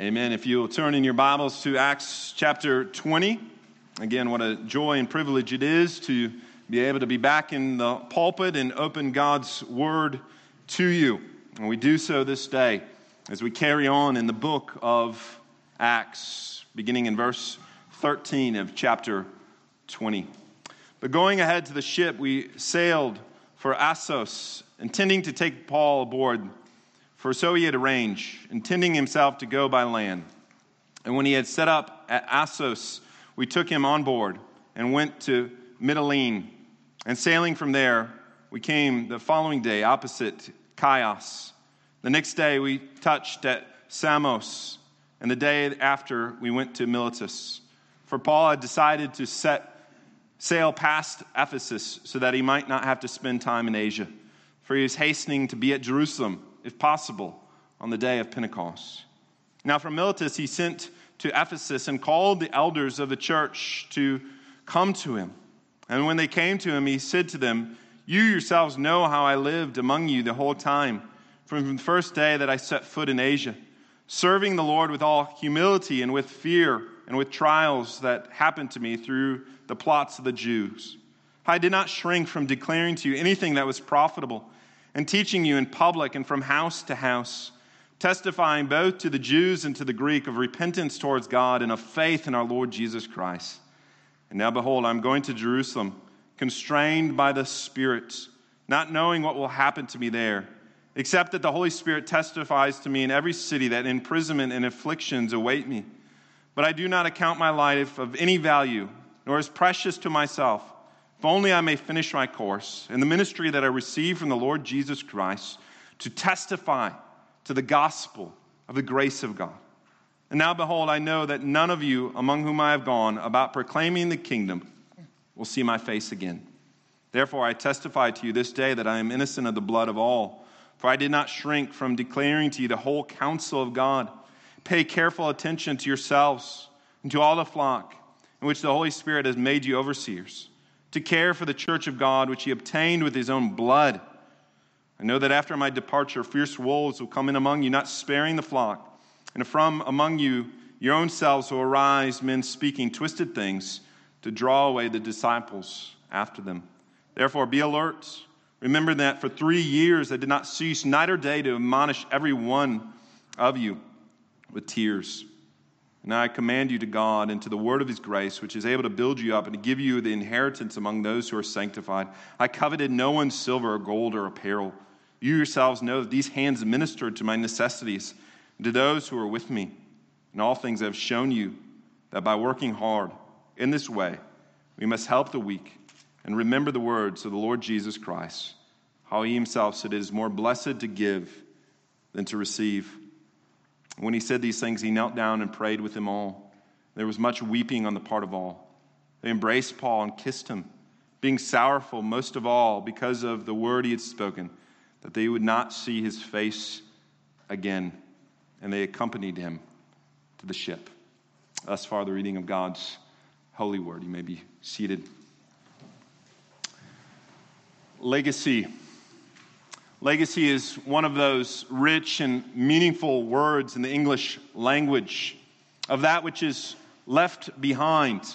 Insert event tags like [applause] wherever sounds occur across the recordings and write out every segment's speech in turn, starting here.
Amen. If you'll turn in your Bibles to Acts chapter 20. Again, what a joy and privilege it is to be able to be back in the pulpit and open God's word to you. And we do so this day as we carry on in the book of Acts, beginning in verse 13 of chapter 20. But going ahead to the ship, we sailed for Assos, intending to take Paul aboard for so he had arranged, intending himself to go by land. And when he had set up at Assos, we took him on board and went to Mytilene. And sailing from there, we came the following day opposite Chios. The next day, we touched at Samos, and the day after, we went to Miletus. For Paul had decided to set sail past Ephesus so that he might not have to spend time in Asia, for he was hastening to be at Jerusalem if possible, on the day of Pentecost. Now, from Miletus, he sent to Ephesus and called the elders of the church to come to him. And when they came to him, he said to them, You yourselves know how I lived among you the whole time, from the first day that I set foot in Asia, serving the Lord with all humility and with fear and with trials that happened to me through the plots of the Jews. I did not shrink from declaring to you anything that was profitable and teaching you in public and from house to house, testifying both to the Jews and to the Greek of repentance towards God and of faith in our Lord Jesus Christ. And now, behold, I'm going to Jerusalem, constrained by the Spirit, not knowing what will happen to me there, except that the Holy Spirit testifies to me in every city that imprisonment and afflictions await me. But I do not account my life of any value, nor as precious to myself if only I may finish my course in the ministry that I received from the Lord Jesus Christ to testify to the gospel of the grace of God. And now, behold, I know that none of you among whom I have gone about proclaiming the kingdom will see my face again. Therefore, I testify to you this day that I am innocent of the blood of all, for I did not shrink from declaring to you the whole counsel of God. Pay careful attention to yourselves and to all the flock in which the Holy Spirit has made you overseers to care for the church of God, which he obtained with his own blood. I know that after my departure, fierce wolves will come in among you, not sparing the flock. And from among you, your own selves will arise men speaking twisted things to draw away the disciples after them. Therefore, be alert. Remember that for three years I did not cease night or day to admonish every one of you with tears. And I command you to God and to the word of his grace, which is able to build you up and to give you the inheritance among those who are sanctified. I coveted no one's silver or gold or apparel. You yourselves know that these hands ministered to my necessities and to those who are with me. In all things I have shown you that by working hard in this way, we must help the weak and remember the words of the Lord Jesus Christ, how he himself said, It is more blessed to give than to receive. When he said these things, he knelt down and prayed with them all. There was much weeping on the part of all. They embraced Paul and kissed him, being sorrowful most of all because of the word he had spoken, that they would not see his face again. And they accompanied him to the ship. Thus far, the reading of God's holy word. You may be seated. Legacy. Legacy is one of those rich and meaningful words in the English language of that which is left behind,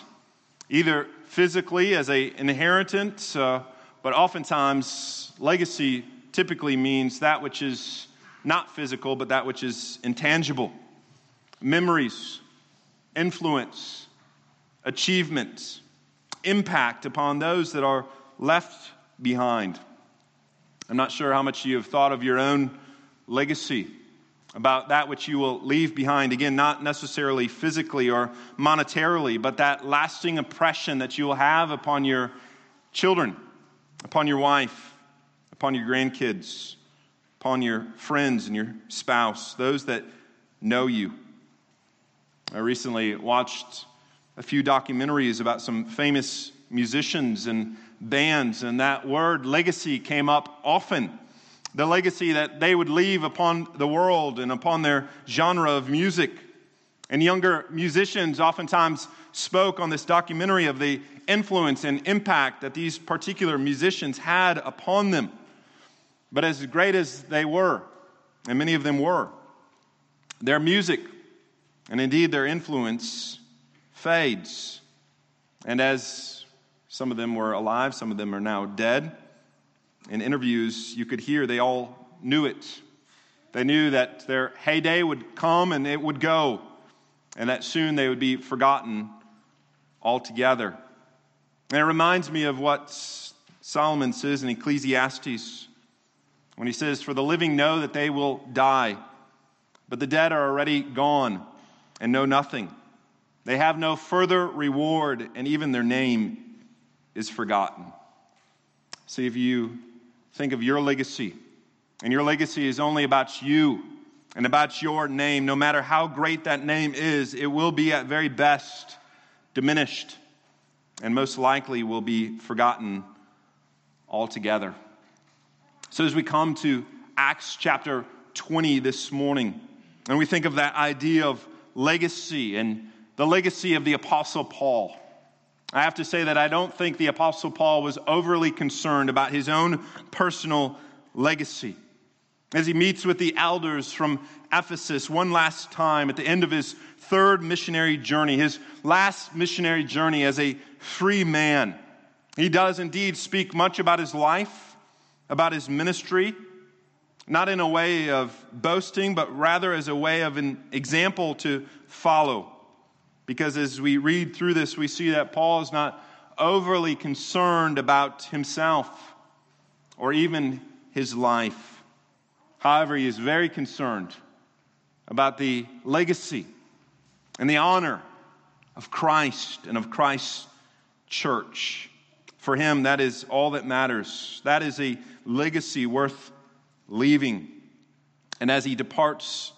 either physically as an inheritance, uh, but oftentimes legacy typically means that which is not physical, but that which is intangible. Memories, influence, achievements, impact upon those that are left behind. I'm not sure how much you have thought of your own legacy, about that which you will leave behind. Again, not necessarily physically or monetarily, but that lasting impression that you will have upon your children, upon your wife, upon your grandkids, upon your friends and your spouse, those that know you. I recently watched a few documentaries about some famous musicians and bands, and that word legacy came up often. The legacy that they would leave upon the world and upon their genre of music. And younger musicians oftentimes spoke on this documentary of the influence and impact that these particular musicians had upon them. But as great as they were, and many of them were, their music And indeed, their influence fades. And as some of them were alive, some of them are now dead, in interviews, you could hear they all knew it. They knew that their heyday would come and it would go, and that soon they would be forgotten altogether. And it reminds me of what Solomon says in Ecclesiastes when he says, For the living know that they will die, but the dead are already gone and know nothing. They have no further reward, and even their name is forgotten. See, if you think of your legacy, and your legacy is only about you and about your name, no matter how great that name is, it will be at very best diminished and most likely will be forgotten altogether. So, as we come to Acts chapter 20 this morning, and we think of that idea of legacy and the legacy of the Apostle Paul, I have to say that I don't think the Apostle Paul was overly concerned about his own personal legacy. As he meets with the elders from Ephesus one last time at the end of his third missionary journey, his last missionary journey as a free man, he does indeed speak much about his life, about his ministry, not in a way of boasting, but rather as a way of an example to follow. Because as we read through this, we see that Paul is not overly concerned about himself or even his life. However, he is very concerned about the legacy and the honor of Christ and of Christ's church. For him, that is all that matters. That is a legacy worth leaving. And as he departs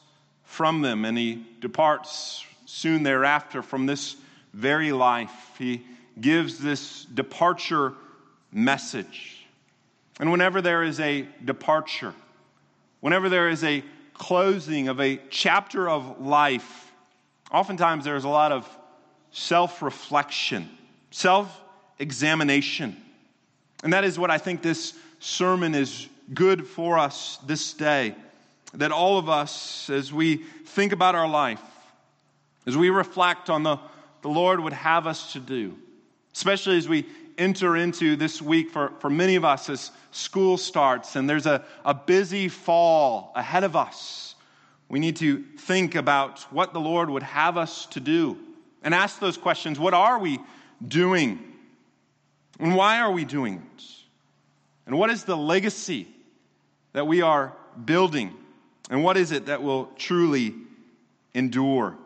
from them, and he departs soon thereafter from this very life, he gives this departure message. And whenever there is a departure, whenever there is a closing of a chapter of life, oftentimes there's a lot of self reflection, self examination. And that is what I think this sermon is good for us this day. That all of us, as we think about our life, as we reflect on the, the Lord would have us to do, especially as we enter into this week for, for many of us as school starts and there's a, a busy fall ahead of us. We need to think about what the Lord would have us to do and ask those questions. What are we doing? And why are we doing it? And what is the legacy that we are building? And what is it that will truly endure?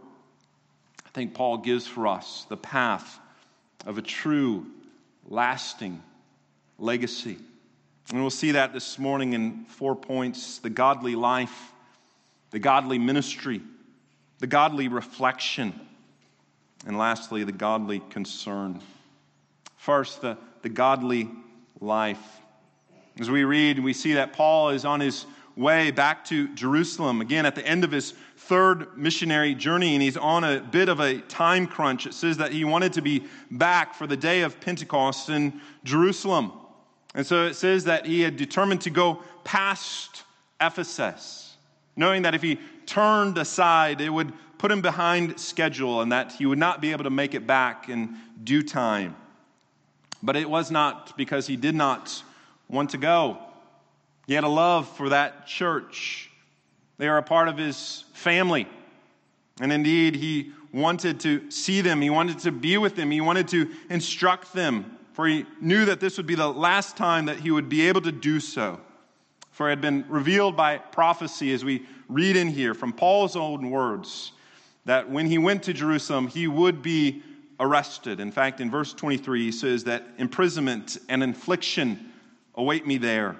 I think Paul gives for us the path of a true, lasting legacy. And we'll see that this morning in four points the godly life, the godly ministry, the godly reflection, and lastly, the godly concern. First, the, the godly life. As we read, we see that Paul is on his way back to Jerusalem, again at the end of his third missionary journey, and he's on a bit of a time crunch. It says that he wanted to be back for the day of Pentecost in Jerusalem. And so it says that he had determined to go past Ephesus, knowing that if he turned aside, it would put him behind schedule and that he would not be able to make it back in due time. But it was not because he did not want to go. He had a love for that church. They are a part of his family. And indeed, he wanted to see them. He wanted to be with them. He wanted to instruct them, for he knew that this would be the last time that he would be able to do so. For it had been revealed by prophecy, as we read in here from Paul's own words, that when he went to Jerusalem, he would be arrested. In fact, in verse 23, he says that imprisonment and infliction await me there.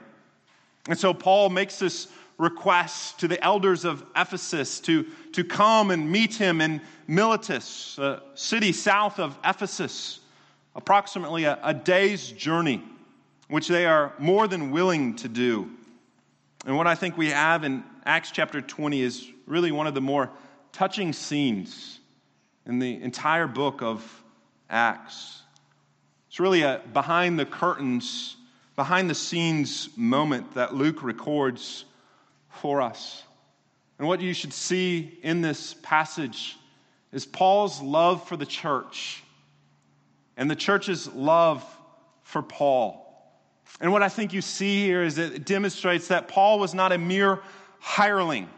And so Paul makes this request to the elders of Ephesus to, to come and meet him in Miletus, a city south of Ephesus, approximately a, a day's journey, which they are more than willing to do. And what I think we have in Acts chapter 20 is really one of the more touching scenes in the entire book of Acts. It's really a behind the curtains, behind the scenes moment that Luke records for us. And what you should see in this passage is Paul's love for the church and the church's love for Paul. And what I think you see here is that it demonstrates that Paul was not a mere hireling.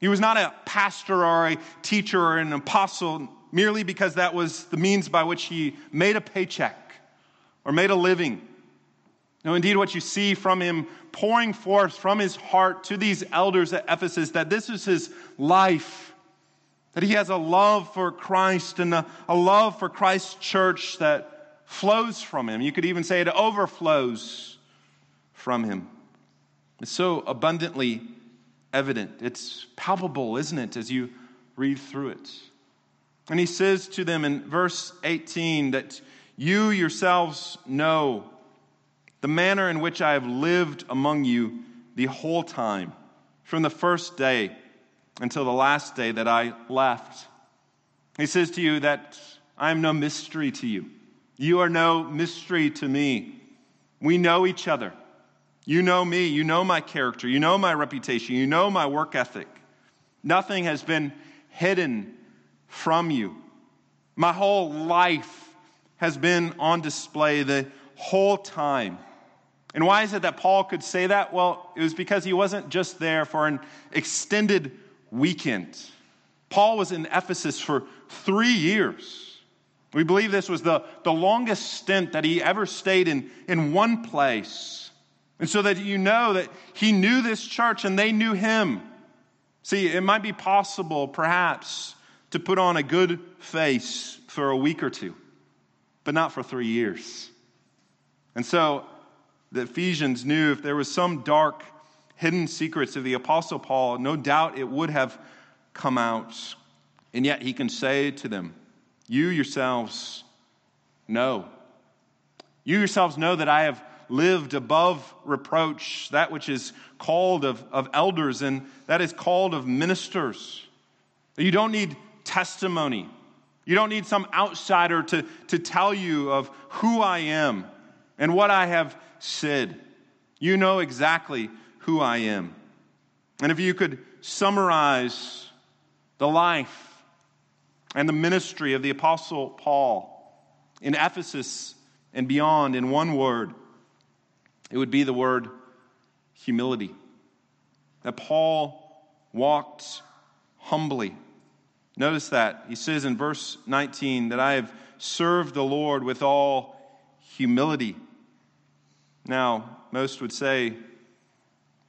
He was not a pastor or a teacher or an apostle merely because that was the means by which he made a paycheck or made a living. No, indeed, what you see from him pouring forth from his heart to these elders at Ephesus that this is his life, that he has a love for Christ and a, a love for Christ's church that flows from him. You could even say it overflows from him. It's so abundantly evident. It's palpable, isn't it, as you read through it? And he says to them in verse 18 that you yourselves know the manner in which I have lived among you the whole time, from the first day until the last day that I left. He says to you that I am no mystery to you. You are no mystery to me. We know each other. You know me. You know my character. You know my reputation. You know my work ethic. Nothing has been hidden from you. My whole life has been on display the whole time. And why is it that Paul could say that? Well, it was because he wasn't just there for an extended weekend. Paul was in Ephesus for three years. We believe this was the, the longest stint that he ever stayed in, in one place. And so that you know that he knew this church and they knew him. See, it might be possible, perhaps, to put on a good face for a week or two, but not for three years. And so the Ephesians knew if there was some dark, hidden secrets of the Apostle Paul, no doubt it would have come out. And yet he can say to them, You yourselves know. You yourselves know that I have lived above reproach, that which is called of, of elders, and that is called of ministers. You don't need testimony. You don't need some outsider to, to tell you of who I am and what I have said. You know exactly who I am. And if you could summarize the life and the ministry of the Apostle Paul in Ephesus and beyond in one word, it would be the word humility. That Paul walked humbly. Notice that. He says in verse 19 that I have served the Lord with all humility. Now, most would say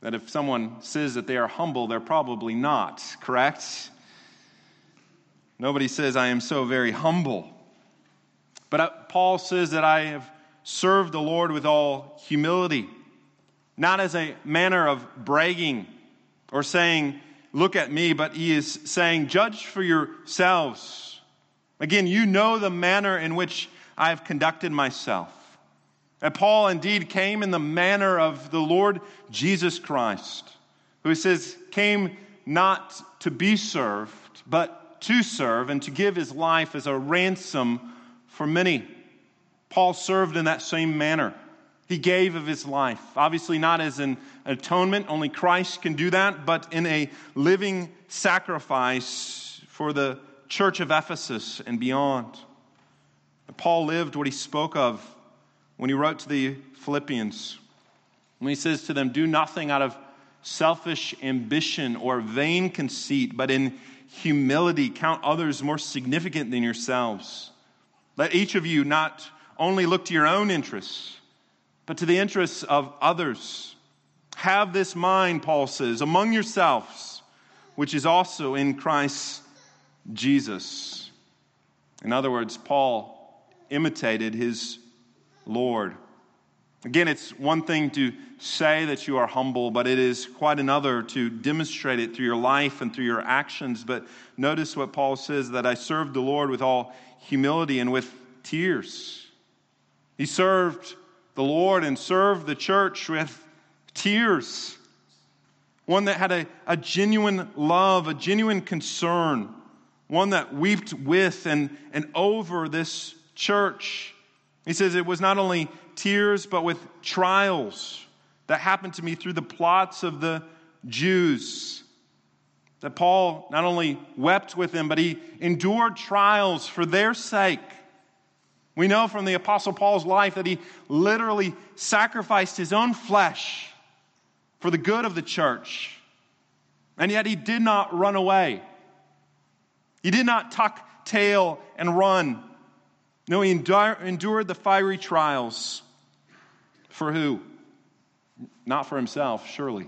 that if someone says that they are humble, they're probably not, correct? Nobody says, I am so very humble. But uh, Paul says that I have served the Lord with all humility, not as a manner of bragging or saying, Look at me, but he is saying, Judge for yourselves. Again, you know the manner in which I have conducted myself. And Paul indeed came in the manner of the Lord Jesus Christ, who says, came not to be served, but to serve and to give his life as a ransom for many. Paul served in that same manner. He gave of his life, obviously not as an atonement, only Christ can do that, but in a living sacrifice for the church of Ephesus and beyond. Paul lived what he spoke of when he wrote to the Philippians, when he says to them, Do nothing out of selfish ambition or vain conceit, but in humility count others more significant than yourselves. Let each of you not only look to your own interests, but to the interests of others. Have this mind, Paul says, among yourselves, which is also in Christ Jesus. In other words, Paul imitated his Lord. Again, it's one thing to say that you are humble, but it is quite another to demonstrate it through your life and through your actions. But notice what Paul says that I served the Lord with all humility and with tears. He served the Lord and served the church with tears. One that had a, a genuine love, a genuine concern, one that wept with and, and over this church. He says, It was not only tears, but with trials that happened to me through the plots of the Jews. That Paul not only wept with them, but he endured trials for their sake. We know from the Apostle Paul's life that he literally sacrificed his own flesh for the good of the church. And yet he did not run away. He did not tuck tail and run. No, he endured the fiery trials. For who? Not for himself, surely,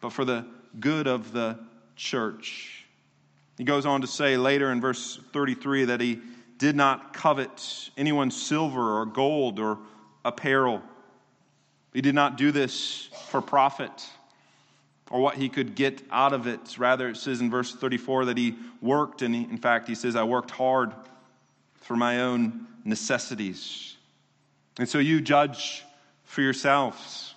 but for the good of the church. He goes on to say later in verse 33 that he did not covet anyone's silver or gold or apparel. He did not do this for profit or what he could get out of it. Rather, it says in verse 34 that he worked, and he, in fact, he says, I worked hard for my own necessities. And so you judge for yourselves.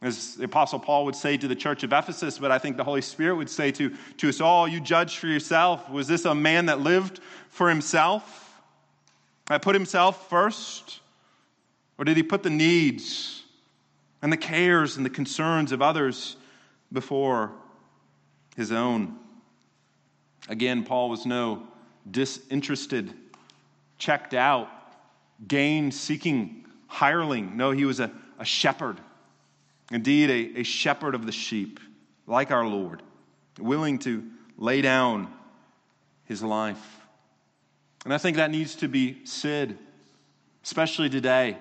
As the Apostle Paul would say to the church of Ephesus, but I think the Holy Spirit would say to, to us all, you judge for yourself. Was this a man that lived for himself? I put himself first? Or did he put the needs and the cares and the concerns of others before his own? Again, Paul was no disinterested, checked out, gain seeking hireling. No, he was a, a shepherd. Indeed, a, a shepherd of the sheep, like our Lord, willing to lay down his life. And I think that needs to be said, especially today,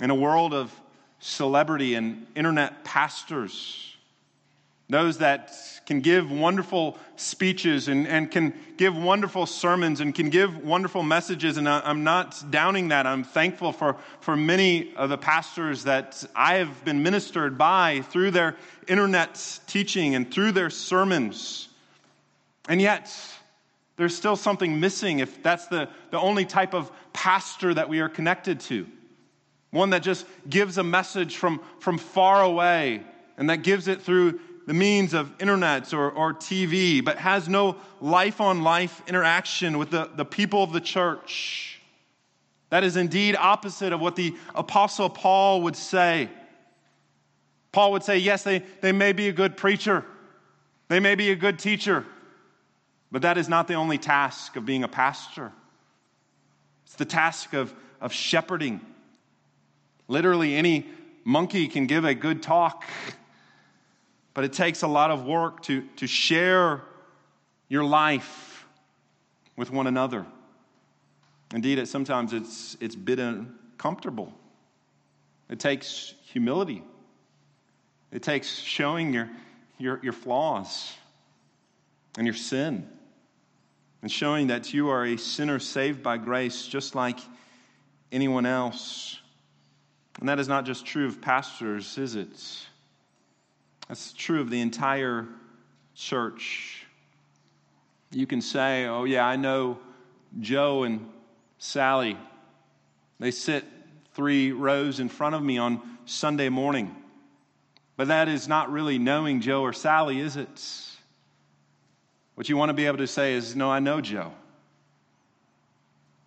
in a world of celebrity and internet pastors those that can give wonderful speeches and, and can give wonderful sermons and can give wonderful messages. And I, I'm not downing that. I'm thankful for, for many of the pastors that I have been ministered by through their internet teaching and through their sermons. And yet, there's still something missing if that's the, the only type of pastor that we are connected to. One that just gives a message from, from far away and that gives it through the means of internet or, or TV, but has no life on life interaction with the, the people of the church. That is indeed opposite of what the Apostle Paul would say. Paul would say, yes, they, they may be a good preacher, they may be a good teacher, but that is not the only task of being a pastor. It's the task of, of shepherding. Literally, any monkey can give a good talk. But it takes a lot of work to, to share your life with one another. Indeed, it, sometimes it's, it's a bit uncomfortable. It takes humility. It takes showing your, your, your flaws and your sin and showing that you are a sinner saved by grace just like anyone else. And that is not just true of pastors, is it? That's true of the entire church. You can say, oh, yeah, I know Joe and Sally. They sit three rows in front of me on Sunday morning. But that is not really knowing Joe or Sally, is it? What you want to be able to say is, no, I know Joe.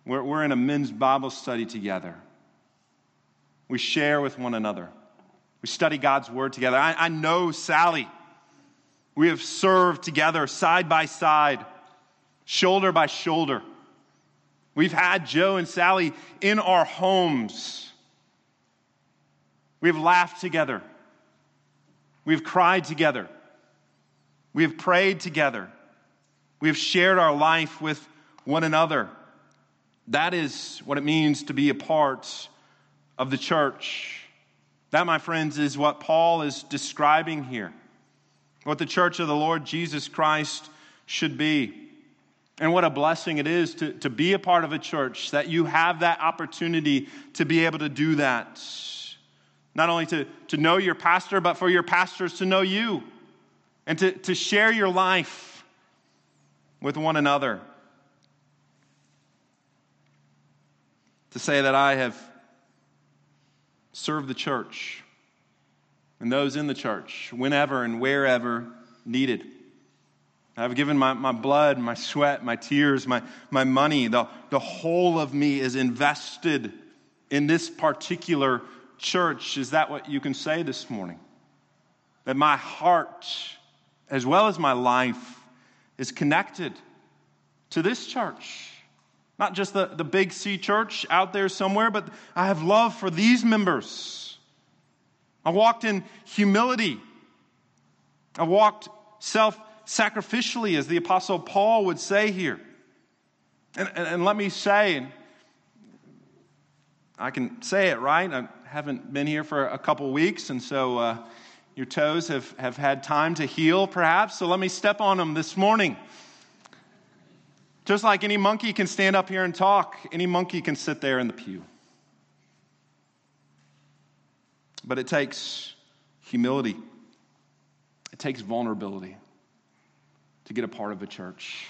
We're, we're in a men's Bible study together. We share with one another. We study God's word together. I, I know Sally. We have served together side by side, shoulder by shoulder. We've had Joe and Sally in our homes. We've laughed together. We've cried together. We have prayed together. We have shared our life with one another. That is what it means to be a part of the church. That, my friends, is what Paul is describing here, what the church of the Lord Jesus Christ should be. And what a blessing it is to, to be a part of a church, that you have that opportunity to be able to do that. Not only to, to know your pastor, but for your pastors to know you and to, to share your life with one another. To say that I have serve the church and those in the church whenever and wherever needed. I've given my, my blood, my sweat, my tears, my, my money. The, the whole of me is invested in this particular church. Is that what you can say this morning? That my heart as well as my life, is connected to this church. Not just the, the big C church out there somewhere, but I have love for these members. I walked in humility. I walked self sacrificially, as the Apostle Paul would say here. And, and, and, let me say, and I can say it right. I haven't been here for a couple weeks, and so uh, your toes have, have had time to heal, perhaps. So let me step on them this morning. Just like any monkey can stand up here and talk, any monkey can sit there in the pew. But it takes humility, it takes vulnerability to get a part of a church.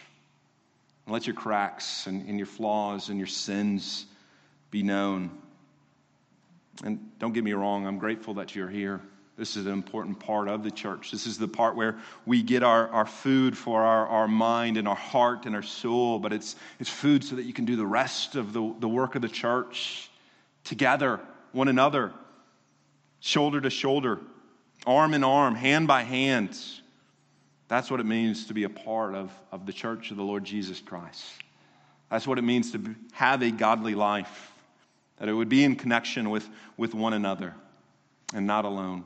And let your cracks and, and your flaws and your sins be known. And don't get me wrong, I'm grateful that you're here. This is an important part of the church. This is the part where we get our, our food for our, our mind and our heart and our soul, but it's, it's food so that you can do the rest of the, the work of the church together, one another, shoulder to shoulder, arm in arm, hand by hand. That's what it means to be a part of, of the church of the Lord Jesus Christ. That's what it means to have a godly life, that it would be in connection with, with one another and not alone.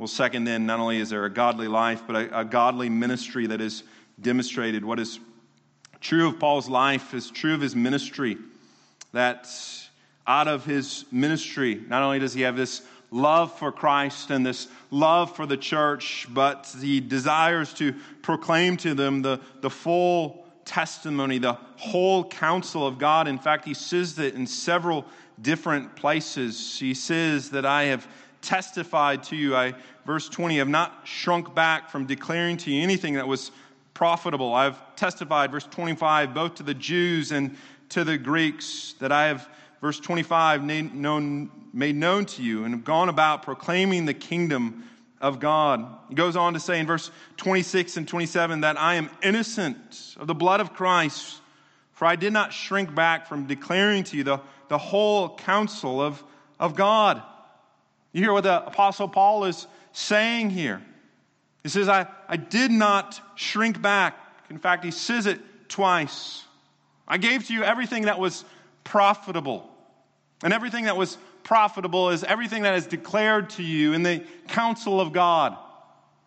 Well, second, then, not only is there a godly life, but a, a godly ministry that is demonstrated. What is true of Paul's life is true of his ministry. That out of his ministry, not only does he have this love for Christ and this love for the church, but he desires to proclaim to them the, the full testimony, the whole counsel of God. In fact, he says that in several different places. He says that I have testified to you. I, verse 20, have not shrunk back from declaring to you anything that was profitable. I've testified, verse 25, both to the Jews and to the Greeks, that I have, verse 25, made known, made known to you and have gone about proclaiming the kingdom of God. He goes on to say in verse 26 and 27 that I am innocent of the blood of Christ, for I did not shrink back from declaring to you the, the whole counsel of, of God. You hear what the Apostle Paul is saying here. He says, I, I did not shrink back. In fact, he says it twice. I gave to you everything that was profitable. And everything that was profitable is everything that is declared to you in the counsel of God,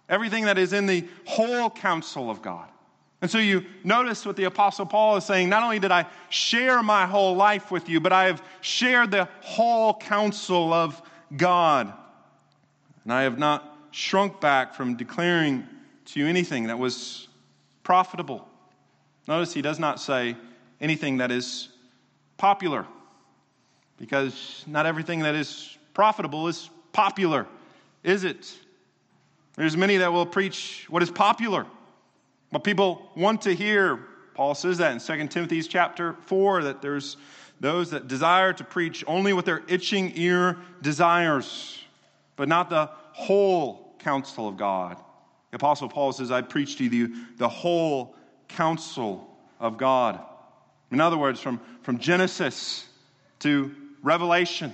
everything that is in the whole counsel of God. And so you notice what the Apostle Paul is saying. Not only did I share my whole life with you, but I have shared the whole counsel of God. And I have not shrunk back from declaring to you anything that was profitable. Notice he does not say anything that is popular, because not everything that is profitable is popular, is it? There's many that will preach what is popular, what people want to hear. Paul says that in 2 Timothy chapter 4 that there's those that desire to preach only what their itching ear desires, but not the whole counsel of God. The Apostle Paul says, I preach to you the whole counsel of God. In other words, from, from Genesis to Revelation.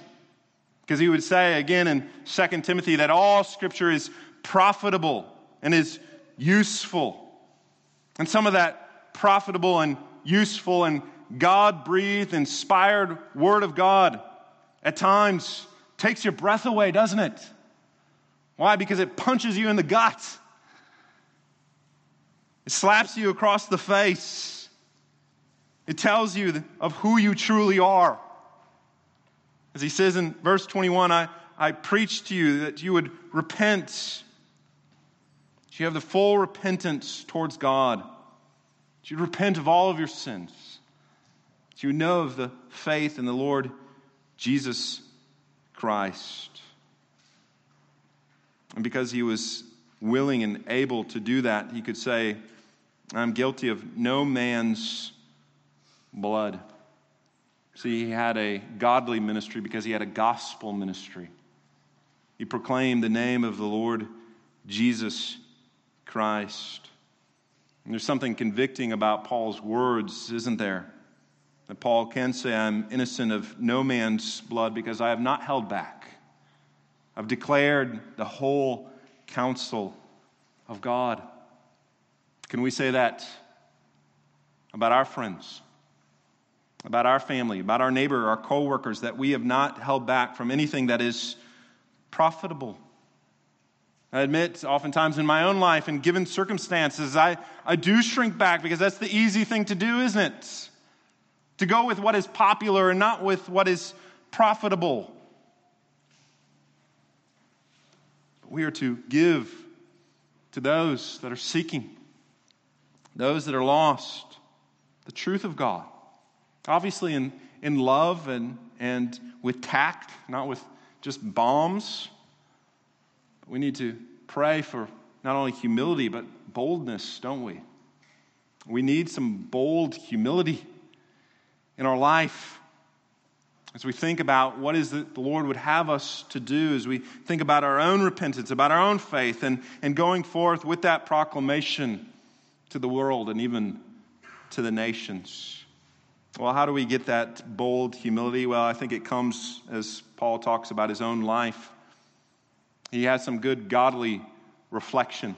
Because he would say again in 2 Timothy that all scripture is profitable and is useful. And some of that profitable and useful and God breathed, inspired Word of God at times takes your breath away, doesn't it? Why? Because it punches you in the gut, it slaps you across the face, it tells you of who you truly are. As he says in verse 21, I, I preach to you that you would repent, you have the full repentance towards God, you repent of all of your sins do you know of the faith in the Lord Jesus Christ? And because he was willing and able to do that, he could say, I'm guilty of no man's blood. See, he had a godly ministry because he had a gospel ministry. He proclaimed the name of the Lord Jesus Christ. And there's something convicting about Paul's words, isn't there? That Paul can say, I'm innocent of no man's blood because I have not held back. I've declared the whole counsel of God. Can we say that about our friends, about our family, about our neighbor, our coworkers, that we have not held back from anything that is profitable? I admit, oftentimes in my own life, in given circumstances, I, I do shrink back because that's the easy thing to do, isn't it? To go with what is popular and not with what is profitable. But we are to give to those that are seeking, those that are lost, the truth of God. Obviously, in, in love and, and with tact, not with just bombs we need to pray for not only humility, but boldness, don't we? We need some bold humility in our life as we think about what is that the Lord would have us to do, as we think about our own repentance, about our own faith, and, and going forth with that proclamation to the world and even to the nations. Well, how do we get that bold humility? Well, I think it comes as Paul talks about his own life. He has some good godly reflection,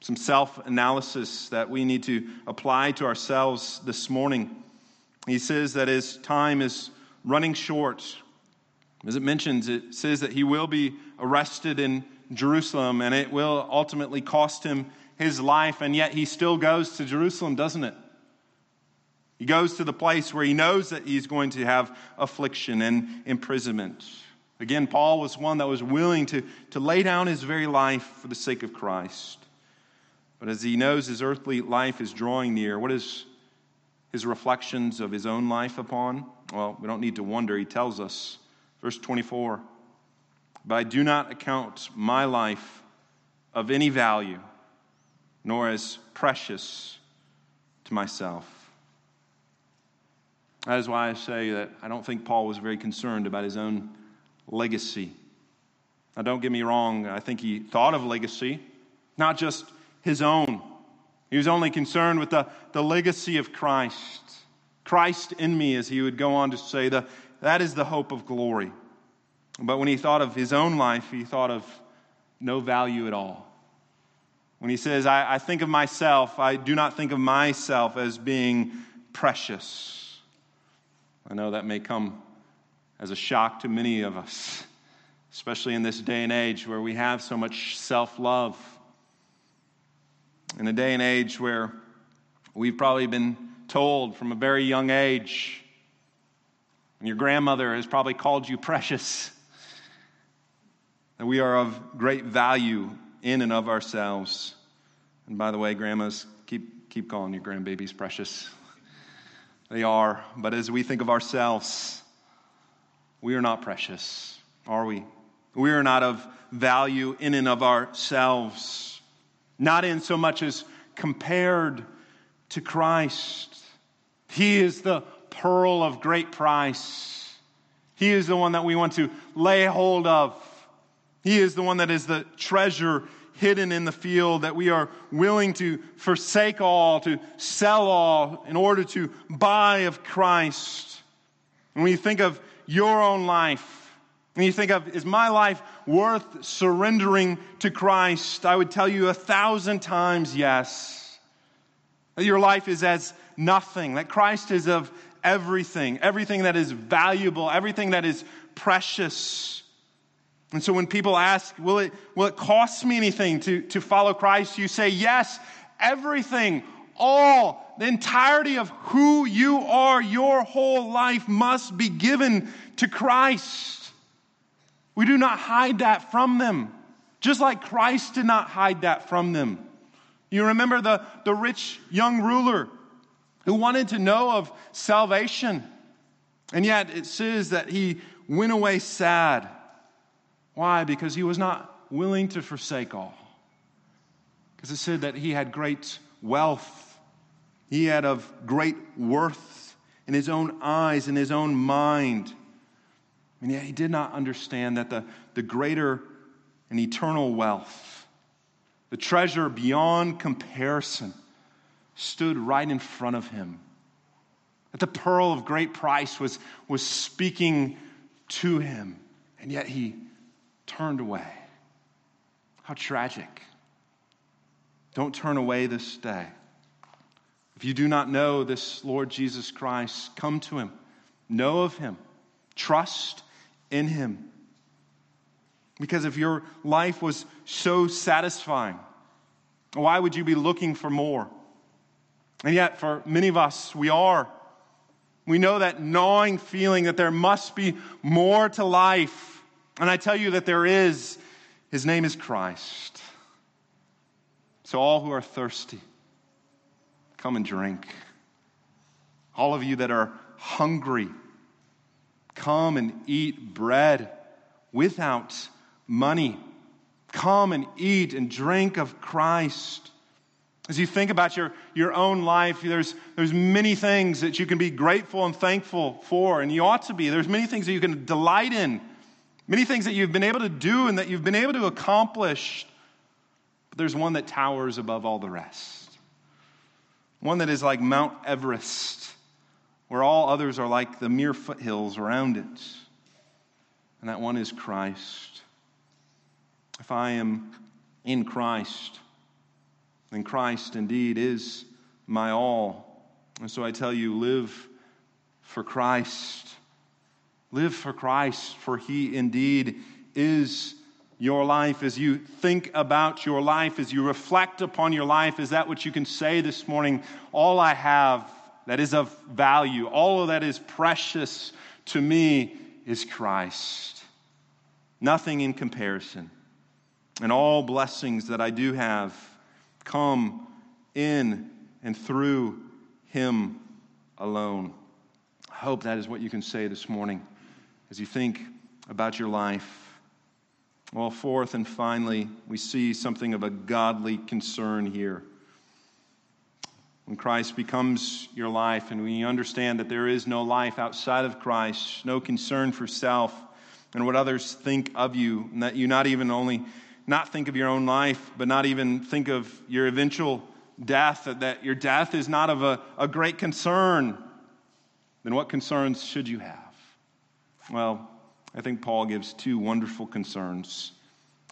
some self analysis that we need to apply to ourselves this morning. He says that his time is running short. As it mentions, it says that he will be arrested in Jerusalem and it will ultimately cost him his life, and yet he still goes to Jerusalem, doesn't it? He goes to the place where he knows that he's going to have affliction and imprisonment. Again, Paul was one that was willing to, to lay down his very life for the sake of Christ. But as he knows his earthly life is drawing near, what is his reflections of his own life upon? Well, we don't need to wonder. He tells us, verse 24, But I do not account my life of any value, nor as precious to myself. That is why I say that I don't think Paul was very concerned about his own legacy. Now, don't get me wrong, I think he thought of legacy, not just his own. He was only concerned with the, the legacy of Christ. Christ in me, as he would go on to say, the, that is the hope of glory. But when he thought of his own life, he thought of no value at all. When he says, I, I think of myself, I do not think of myself as being precious. I know that may come as a shock to many of us, especially in this day and age where we have so much self love. In a day and age where we've probably been told from a very young age, and your grandmother has probably called you precious, that we are of great value in and of ourselves. And by the way, grandmas, keep, keep calling your grandbabies precious. They are. But as we think of ourselves, we are not precious, are we? We are not of value in and of ourselves, not in so much as compared to Christ. He is the pearl of great price. He is the one that we want to lay hold of. He is the one that is the treasure hidden in the field that we are willing to forsake all, to sell all in order to buy of Christ. When you think of your own life, and you think of, is my life worth surrendering to Christ? I would tell you a thousand times yes. That your life is as nothing, that Christ is of everything, everything that is valuable, everything that is precious. And so when people ask, will it, will it cost me anything to, to follow Christ? You say, yes, everything, all, the entirety of who you are, your whole life must be given to Christ. We do not hide that from them, just like Christ did not hide that from them. You remember the, the rich young ruler who wanted to know of salvation, and yet it says that he went away sad. Why? Because he was not willing to forsake all. Because it said that he had great wealth he had of great worth in his own eyes, in his own mind. And yet he did not understand that the, the greater and eternal wealth, the treasure beyond comparison, stood right in front of him. That the pearl of great price was, was speaking to him, and yet he turned away. How tragic. Don't turn away this day. If you do not know this Lord Jesus Christ, come to him, know of him, trust in him. Because if your life was so satisfying, why would you be looking for more? And yet, for many of us, we are. We know that gnawing feeling that there must be more to life. And I tell you that there is. His name is Christ. So, all who are thirsty, come and drink. All of you that are hungry, come and eat bread without money. Come and eat and drink of Christ. As you think about your, your own life, there's, there's many things that you can be grateful and thankful for, and you ought to be. There's many things that you can delight in, many things that you've been able to do and that you've been able to accomplish. But there's one that towers above all the rest, one that is like Mount Everest, where all others are like the mere foothills around it. And that one is Christ. If I am in Christ, then Christ indeed is my all. And so I tell you, live for Christ. Live for Christ, for he indeed is your life. As you think about your life, as you reflect upon your life, is that what you can say this morning? All I have that is of value, all of that is precious to me is Christ. Nothing in comparison. And all blessings that I do have come in and through Him alone. I hope that is what you can say this morning as you think about your life. Well, fourth and finally, we see something of a godly concern here. When Christ becomes your life, and we understand that there is no life outside of Christ, no concern for self and what others think of you, and that you not even only not think of your own life, but not even think of your eventual death, that your death is not of a, a great concern, then what concerns should you have? Well, I think Paul gives two wonderful concerns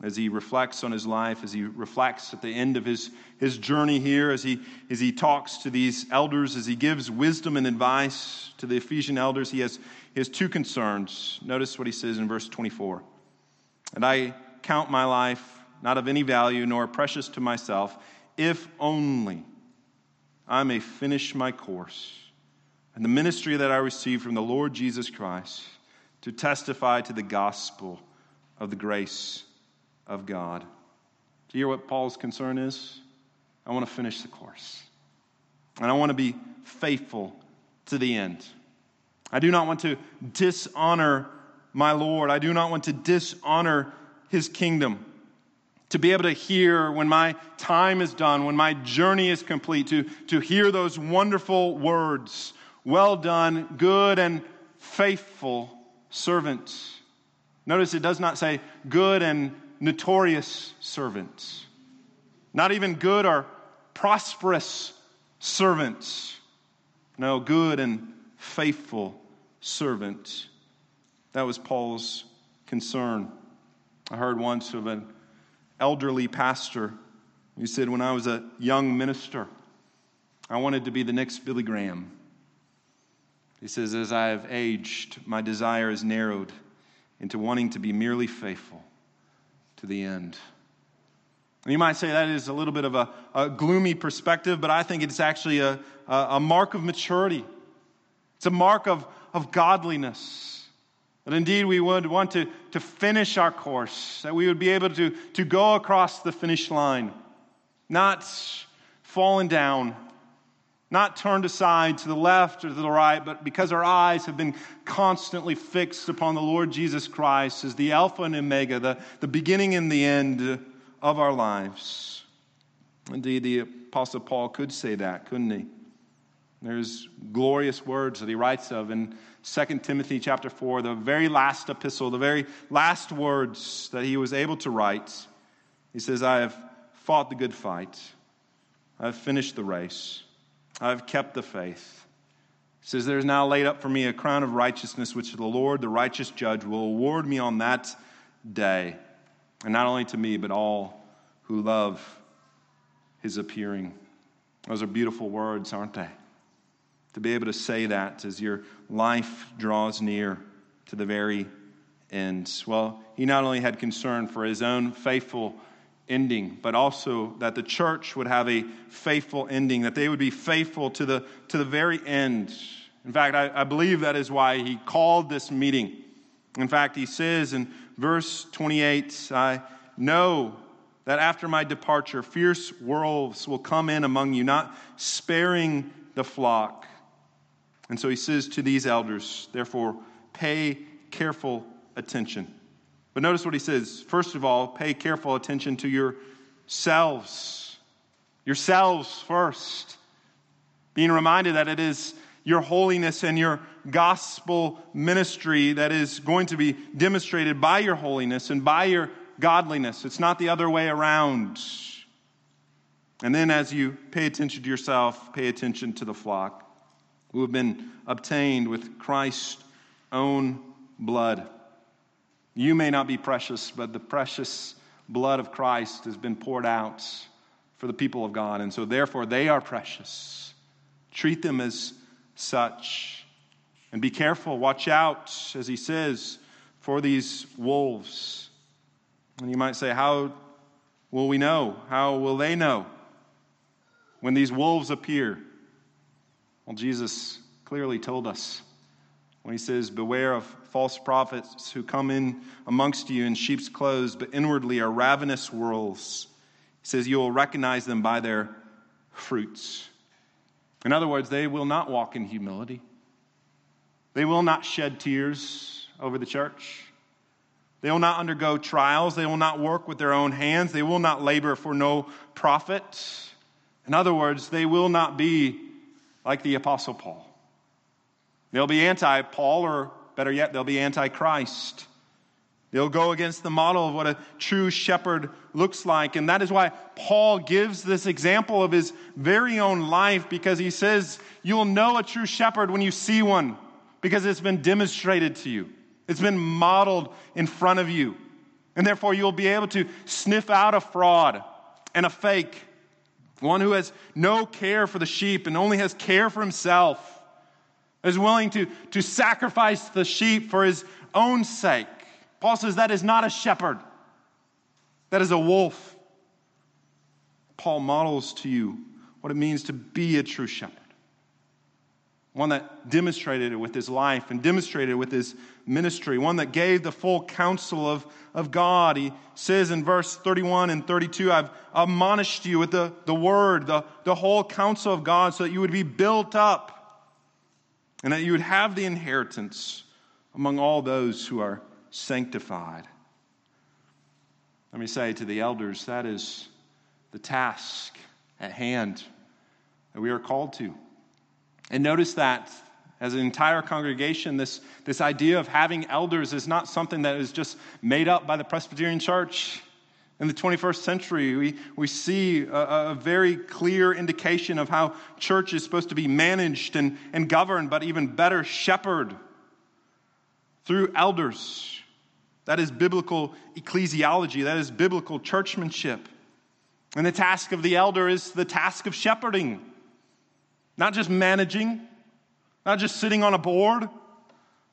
as he reflects on his life, as he reflects at the end of his, his journey here, as he, as he talks to these elders, as he gives wisdom and advice to the Ephesian elders, he has, he has two concerns. Notice what he says in verse 24. And I count my life not of any value nor precious to myself, if only I may finish my course and the ministry that I received from the Lord Jesus Christ to testify to the gospel of the grace of God. Do you hear what Paul's concern is? I want to finish the course. And I want to be faithful to the end. I do not want to dishonor my Lord. I do not want to dishonor his kingdom. To be able to hear when my time is done, when my journey is complete, to, to hear those wonderful words Well done, good and faithful servants. Notice it does not say good and notorious servants, not even good or prosperous servants. No, good and faithful servants. That was Paul's concern. I heard once of an elderly pastor. He said, When I was a young minister, I wanted to be the next Billy Graham. He says, As I have aged, my desire is narrowed into wanting to be merely faithful to the end. And you might say that is a little bit of a, a gloomy perspective, but I think it's actually a, a, mark of maturity. It's a mark of, of godliness. That indeed we would want to, to finish our course, that we would be able to, to go across the finish line, not fallen down, not turned aside to the left or to the right, but because our eyes have been constantly fixed upon the Lord Jesus Christ as the Alpha and Omega, the, the beginning and the end of our lives. Indeed, the Apostle Paul could say that, couldn't he? There's glorious words that he writes of in 2 Timothy chapter 4, the very last epistle, the very last words that he was able to write. He says, I have fought the good fight. I have finished the race. I have kept the faith. Says, There is now laid up for me a crown of righteousness, which the Lord, the righteous judge, will award me on that day. And not only to me, but all who love his appearing. Those are beautiful words, aren't they? To be able to say that as your life draws near to the very end. Well, he not only had concern for his own faithful ending, but also that the church would have a faithful ending, that they would be faithful to the, to the very end. In fact, I, I believe that is why he called this meeting. In fact, he says in verse 28 I know that after my departure, fierce wolves will come in among you, not sparing the flock. And so he says to these elders, therefore, pay careful attention. But notice what he says. First of all, pay careful attention to yourselves. Yourselves first. Being reminded that it is your holiness and your gospel ministry that is going to be demonstrated by your holiness and by your godliness. It's not the other way around. And then, as you pay attention to yourself, pay attention to the flock who have been obtained with Christ's own blood. You may not be precious, but the precious blood of Christ has been poured out for the people of God. And so, therefore, they are precious. Treat them as such. And be careful, watch out, as he says, for these wolves. And you might say, How will we know? How will they know when these wolves appear? Well, Jesus clearly told us when he says, Beware of false prophets who come in amongst you in sheep's clothes, but inwardly are ravenous wolves. He says, You will recognize them by their fruits. In other words, they will not walk in humility, they will not shed tears over the church. They will not undergo trials. They will not work with their own hands. They will not labor for no profit. In other words, they will not be like the Apostle Paul. They'll be anti Paul, or better yet, they'll be anti Christ. They'll go against the model of what a true shepherd looks like. And that is why Paul gives this example of his very own life because he says, You'll know a true shepherd when you see one because it's been demonstrated to you, it's been modeled in front of you. And therefore, you'll be able to sniff out a fraud and a fake, one who has no care for the sheep and only has care for himself is willing to, to sacrifice the sheep for his own sake. Paul says that is not a shepherd, that is a wolf. Paul models to you what it means to be a true shepherd. One that demonstrated it with his life and demonstrated it with his ministry. One that gave the full counsel of, of God. He says in verse 31 and 32, I've admonished you with the, the word, the, the whole counsel of God, so that you would be built up and that you would have the inheritance among all those who are sanctified. Let me say to the elders, that is the task at hand that we are called to. And notice that as an entire congregation, this, this idea of having elders is not something that is just made up by the Presbyterian Church. In the 21st century, we, we see a, a, very clear indication of how church is supposed to be managed and, and governed, but even better, shepherded through elders. That is biblical ecclesiology, that is biblical churchmanship. And the task of the elder is the task of shepherding, not just managing, not just sitting on a board,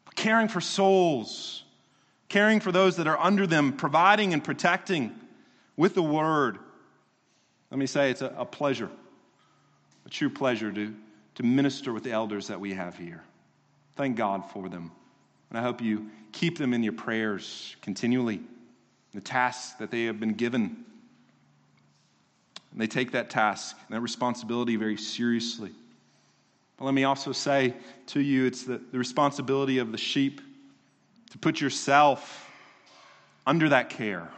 but caring for souls, caring for those that are under them, providing and protecting with the word. Let me say it's a, a pleasure, a true pleasure to, to minister with the elders that we have here. Thank God for them. And I hope you keep them in your prayers continually, the tasks that they have been given. And they take that task and that responsibility very seriously. But let me also say to you it's the, the responsibility of the sheep to put yourself under that care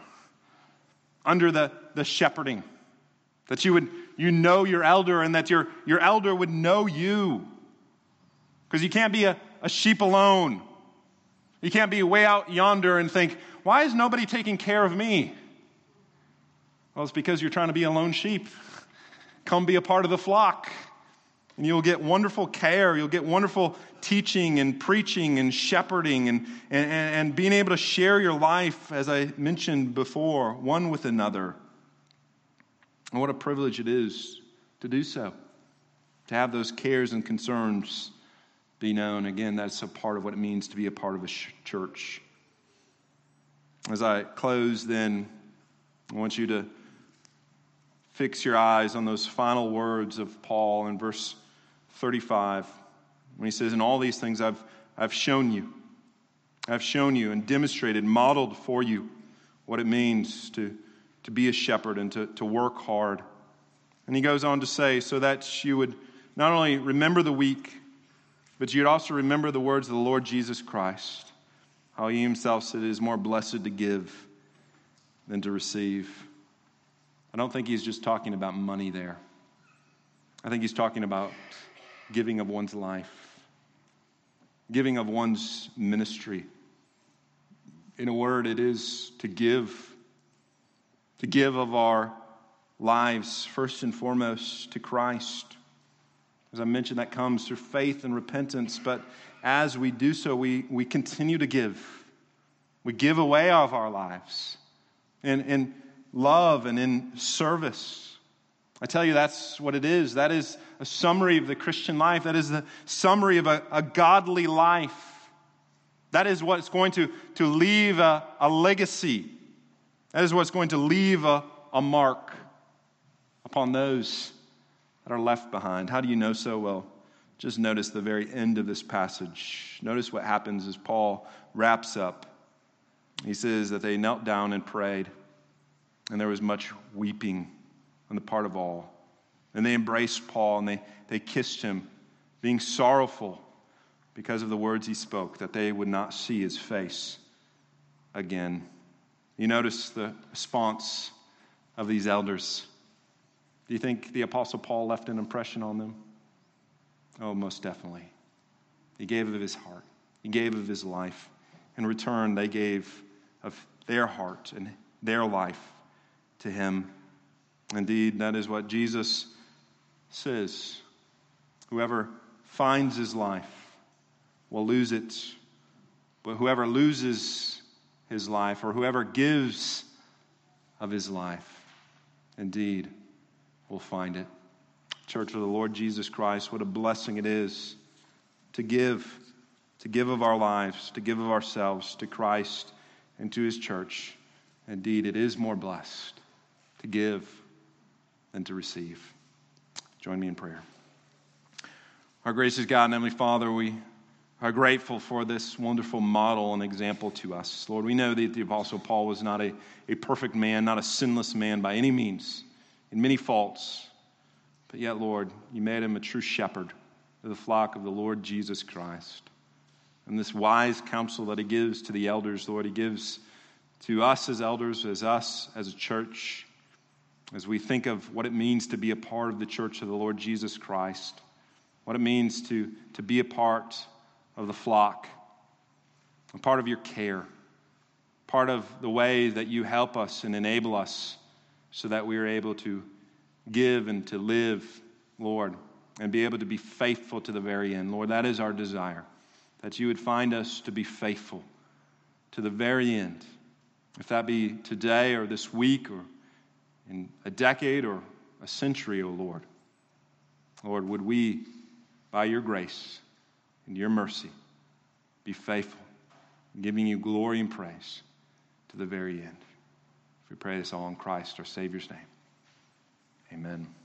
under the, the shepherding. That you would you know your elder and that your, your elder would know you. Because you can't be a, a sheep alone. You can't be way out yonder and think, why is nobody taking care of me? Well, it's because you're trying to be a lone sheep. [laughs] Come be a part of the flock. And you'll get wonderful care. You'll get wonderful teaching and preaching and shepherding and, and, and being able to share your life, as I mentioned before, one with another. And what a privilege it is to do so, to have those cares and concerns be known. Again, that's a part of what it means to be a part of a church. As I close, then, I want you to fix your eyes on those final words of Paul in verse 35 when he says, In all these things I've, I've shown you. I've shown you and demonstrated, modeled for you what it means to, to be a shepherd and to, to work hard. And he goes on to say, so that you would not only remember the weak, but you'd also remember the words of the Lord Jesus Christ, how he himself said it is more blessed to give than to receive. I don't think he's just talking about money there. I think he's talking about giving of one's life, giving of one's ministry. In a word, it is to give, to give of our lives, first and foremost, to Christ. As I mentioned, that comes through faith and repentance, but as we do so, we, we continue to give. We give away of our lives. in, and love and in service. I tell you, that's what it is. That is a summary of the Christian life. That is the summary of a, a godly life. That is what's going to, to leave a, a legacy. That is what's going to leave a, a mark upon those that are left behind. How do you know so well? Just notice the very end of this passage. Notice what happens as Paul wraps up. He says that they knelt down and prayed. And there was much weeping on the part of all. And they embraced Paul and they, they kissed him, being sorrowful because of the words he spoke, that they would not see his face again. You notice the response of these elders. Do you think the Apostle Paul left an impression on them? Oh, most definitely. He gave of his heart, he gave of his life. In return, they gave of their heart and their life to him. Indeed, that is what Jesus says. Whoever finds his life will lose it, but whoever loses his life or whoever gives of his life, indeed, will find it. Church of the Lord Jesus Christ, what a blessing it is to give, to give of our lives, to give of ourselves to Christ and to his church. Indeed, it is more blessed to give than to receive. Join me in prayer. Our gracious God and Heavenly Father, we are grateful for this wonderful model and example to us. Lord, we know that the Apostle Paul was not a, a perfect man, not a sinless man by any means, in many faults. But yet, Lord, you made him a true shepherd of the flock of the Lord Jesus Christ. And this wise counsel that he gives to the elders, Lord, he gives to us as elders, as us as a church as we think of what it means to be a part of the church of the Lord Jesus Christ, what it means to, to be a part of the flock, a part of your care, part of the way that you help us and enable us so that we are able to give and to live, Lord, and be able to be faithful to the very end. Lord, that is our desire, that you would find us to be faithful to the very end. If that be today or this week or in a decade or a century, O oh Lord. Lord, would we, by your grace and your mercy, be faithful, giving you glory and praise to the very end. We pray this all in Christ, our Savior's name. Amen.